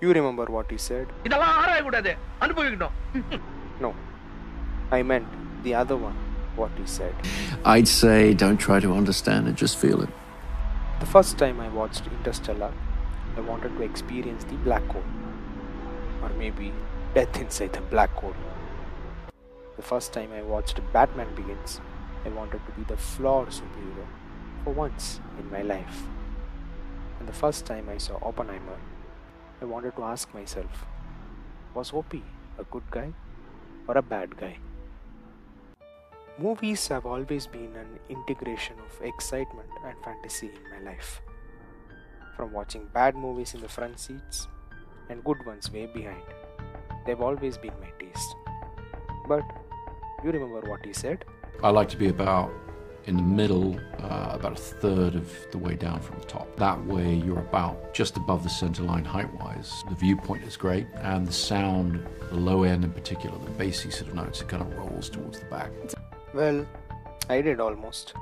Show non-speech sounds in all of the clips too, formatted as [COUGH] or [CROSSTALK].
You remember what he said? No, I meant the other one, what he said. I'd say don't try to understand it, just feel it. The first time I watched Interstellar, I wanted to experience the black hole, or maybe death inside the black hole. The first time I watched Batman Begins, I wanted to be the flawed superhero for once in my life. And the first time I saw Oppenheimer, I wanted to ask myself was OP a good guy or a bad guy? Movies have always been an integration of excitement and fantasy in my life. From watching bad movies in the front seats and good ones way behind, they've always been my taste. But you remember what he said? I like to be about in the middle, uh, about a third of the way down from the top. That way, you're about just above the center line height wise. The viewpoint is great, and the sound, the low end in particular, the bassy sort of notes, it kind of rolls towards the back. Well, I did almost.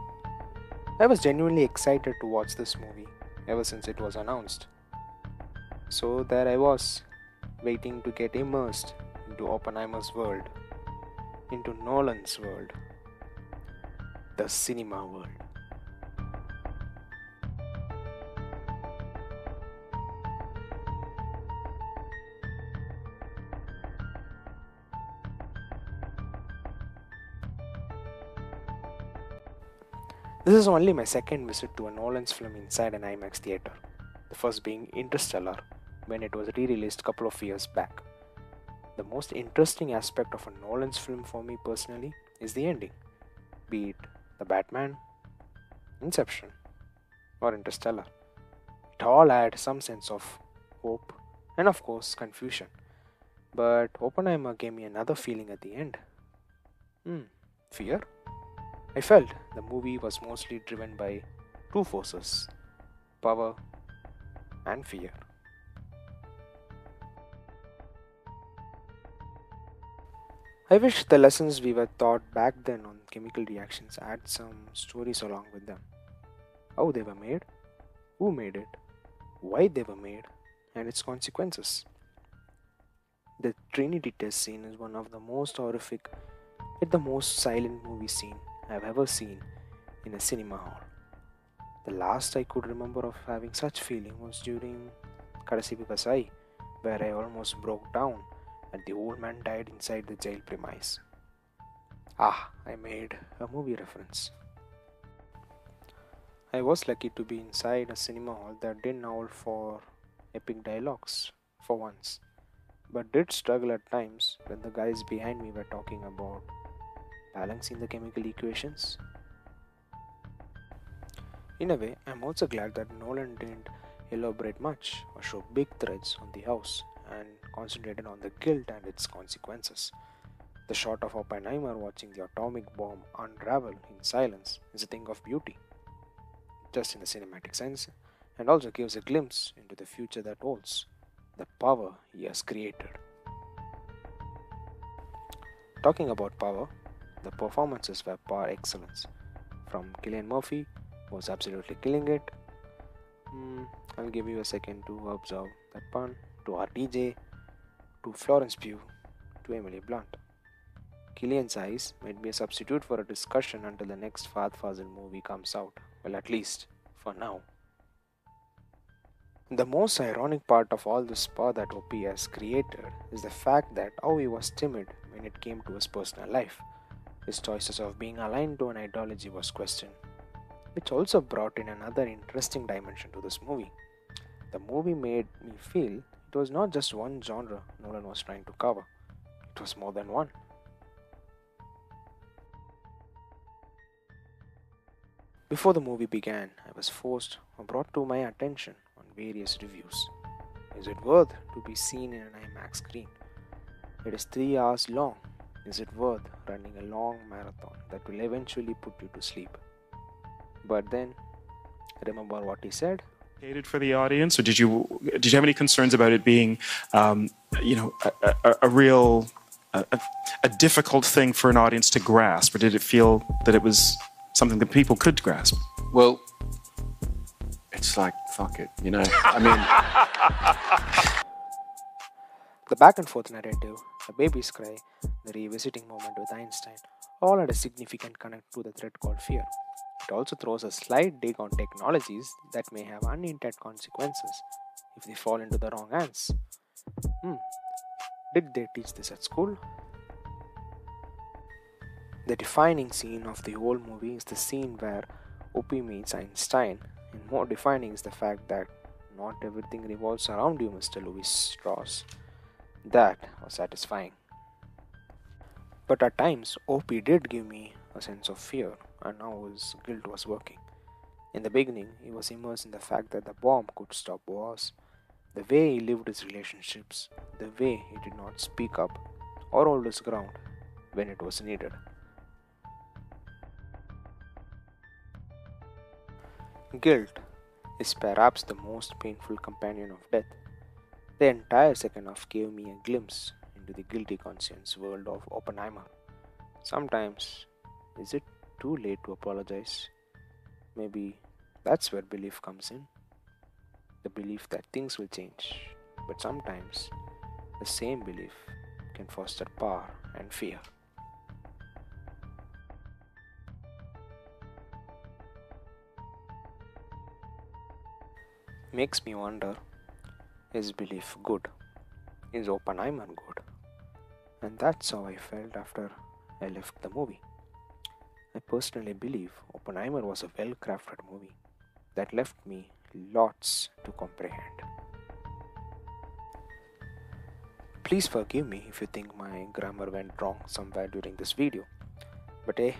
I was genuinely excited to watch this movie ever since it was announced. So there I was, waiting to get immersed into Oppenheimer's world, into Nolan's world, the cinema world. This is only my second visit to a Nolan's film inside an IMAX theater, the first being Interstellar when it was re released a couple of years back. The most interesting aspect of a Nolan's film for me personally is the ending, be it The Batman, Inception, or Interstellar. It all had some sense of hope and, of course, confusion. But Oppenheimer gave me another feeling at the end. Hmm, fear? I felt the movie was mostly driven by two forces power and fear. I wish the lessons we were taught back then on chemical reactions had some stories along with them. How they were made, who made it, why they were made, and its consequences. The Trinity test scene is one of the most horrific, yet the most silent movie scene I've ever seen in a cinema hall. The last I could remember of having such feeling was during Kadasi Kasai, where I almost broke down and the old man died inside the jail premise. Ah, I made a movie reference. I was lucky to be inside a cinema hall that didn't howl for epic dialogues for once, but did struggle at times when the guys behind me were talking about balancing the chemical equations. In a way, I'm also glad that Nolan didn't elaborate much or show big threads on the house and concentrated on the guilt and its consequences. The shot of Oppenheimer watching the atomic bomb unravel in silence is a thing of beauty, just in the cinematic sense, and also gives a glimpse into the future that holds, the power he has created. Talking about power, the performances were par excellence. From Cillian Murphy, who was absolutely killing it. Mm, I'll give you a second to observe that pun. To RDJ, to Florence Pugh, to Emily Blunt. Cillian's eyes might be a substitute for a discussion until the next Fahadh Faasil movie comes out. Well, at least for now. The most ironic part of all the power that OP has created is the fact that how he was timid when it came to his personal life. His choices of being aligned to an ideology was questioned, which also brought in another interesting dimension to this movie. The movie made me feel it was not just one genre Nolan was trying to cover, it was more than one. Before the movie began, I was forced or brought to my attention on various reviews. Is it worth to be seen in an IMAX screen? It is 3 hours long. Is it worth running a long marathon that will eventually put you to sleep? But then, remember what he said? Catered for the audience, or did you did you have any concerns about it being, um, you know, a, a, a real, a, a difficult thing for an audience to grasp, or did it feel that it was something that people could grasp? Well, it's like fuck it, you know. I mean, [LAUGHS] The back and forth narrative, the baby's cry, the revisiting moment with Einstein all had a significant connect to the threat called fear. It also throws a slight dig on technologies that may have unintended consequences if they fall into the wrong hands. Hmm, did they teach this at school? The defining scene of the whole movie is the scene where Opie meets Einstein, and more defining is the fact that not everything revolves around you, Mr. Lewis Strauss. That was satisfying. But at times, Opie did give me a sense of fear, and now his guilt was working. In the beginning, he was immersed in the fact that the bomb could stop wars, the way he lived his relationships, the way he did not speak up or hold his ground when it was needed. Guilt is perhaps the most painful companion of death. The entire second half gave me a glimpse into the guilty conscience world of Oppenheimer. Sometimes, is it too late to apologize? Maybe that's where belief comes in. The belief that things will change. But sometimes, the same belief can foster power and fear. Makes me wonder is belief good? Is Oppenheimer good? And that's how I felt after I left the movie. I personally believe Oppenheimer was a well crafted movie that left me lots to comprehend. Please forgive me if you think my grammar went wrong somewhere during this video. But eh,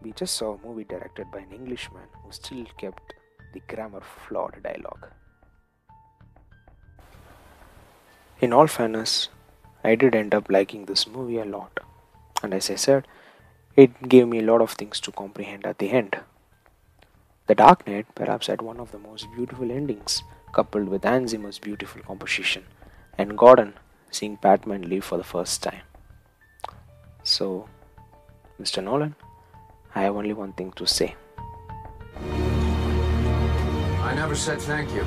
we just saw a movie directed by an Englishman who still kept the grammar flawed dialogue. In all fairness, I did end up liking this movie a lot. And as I said, it gave me a lot of things to comprehend at the end. The Dark Knight perhaps had one of the most beautiful endings, coupled with Hans Zimmer's beautiful composition, and Gordon seeing Batman leave for the first time. So, Mr. Nolan, I have only one thing to say. I never said thank you.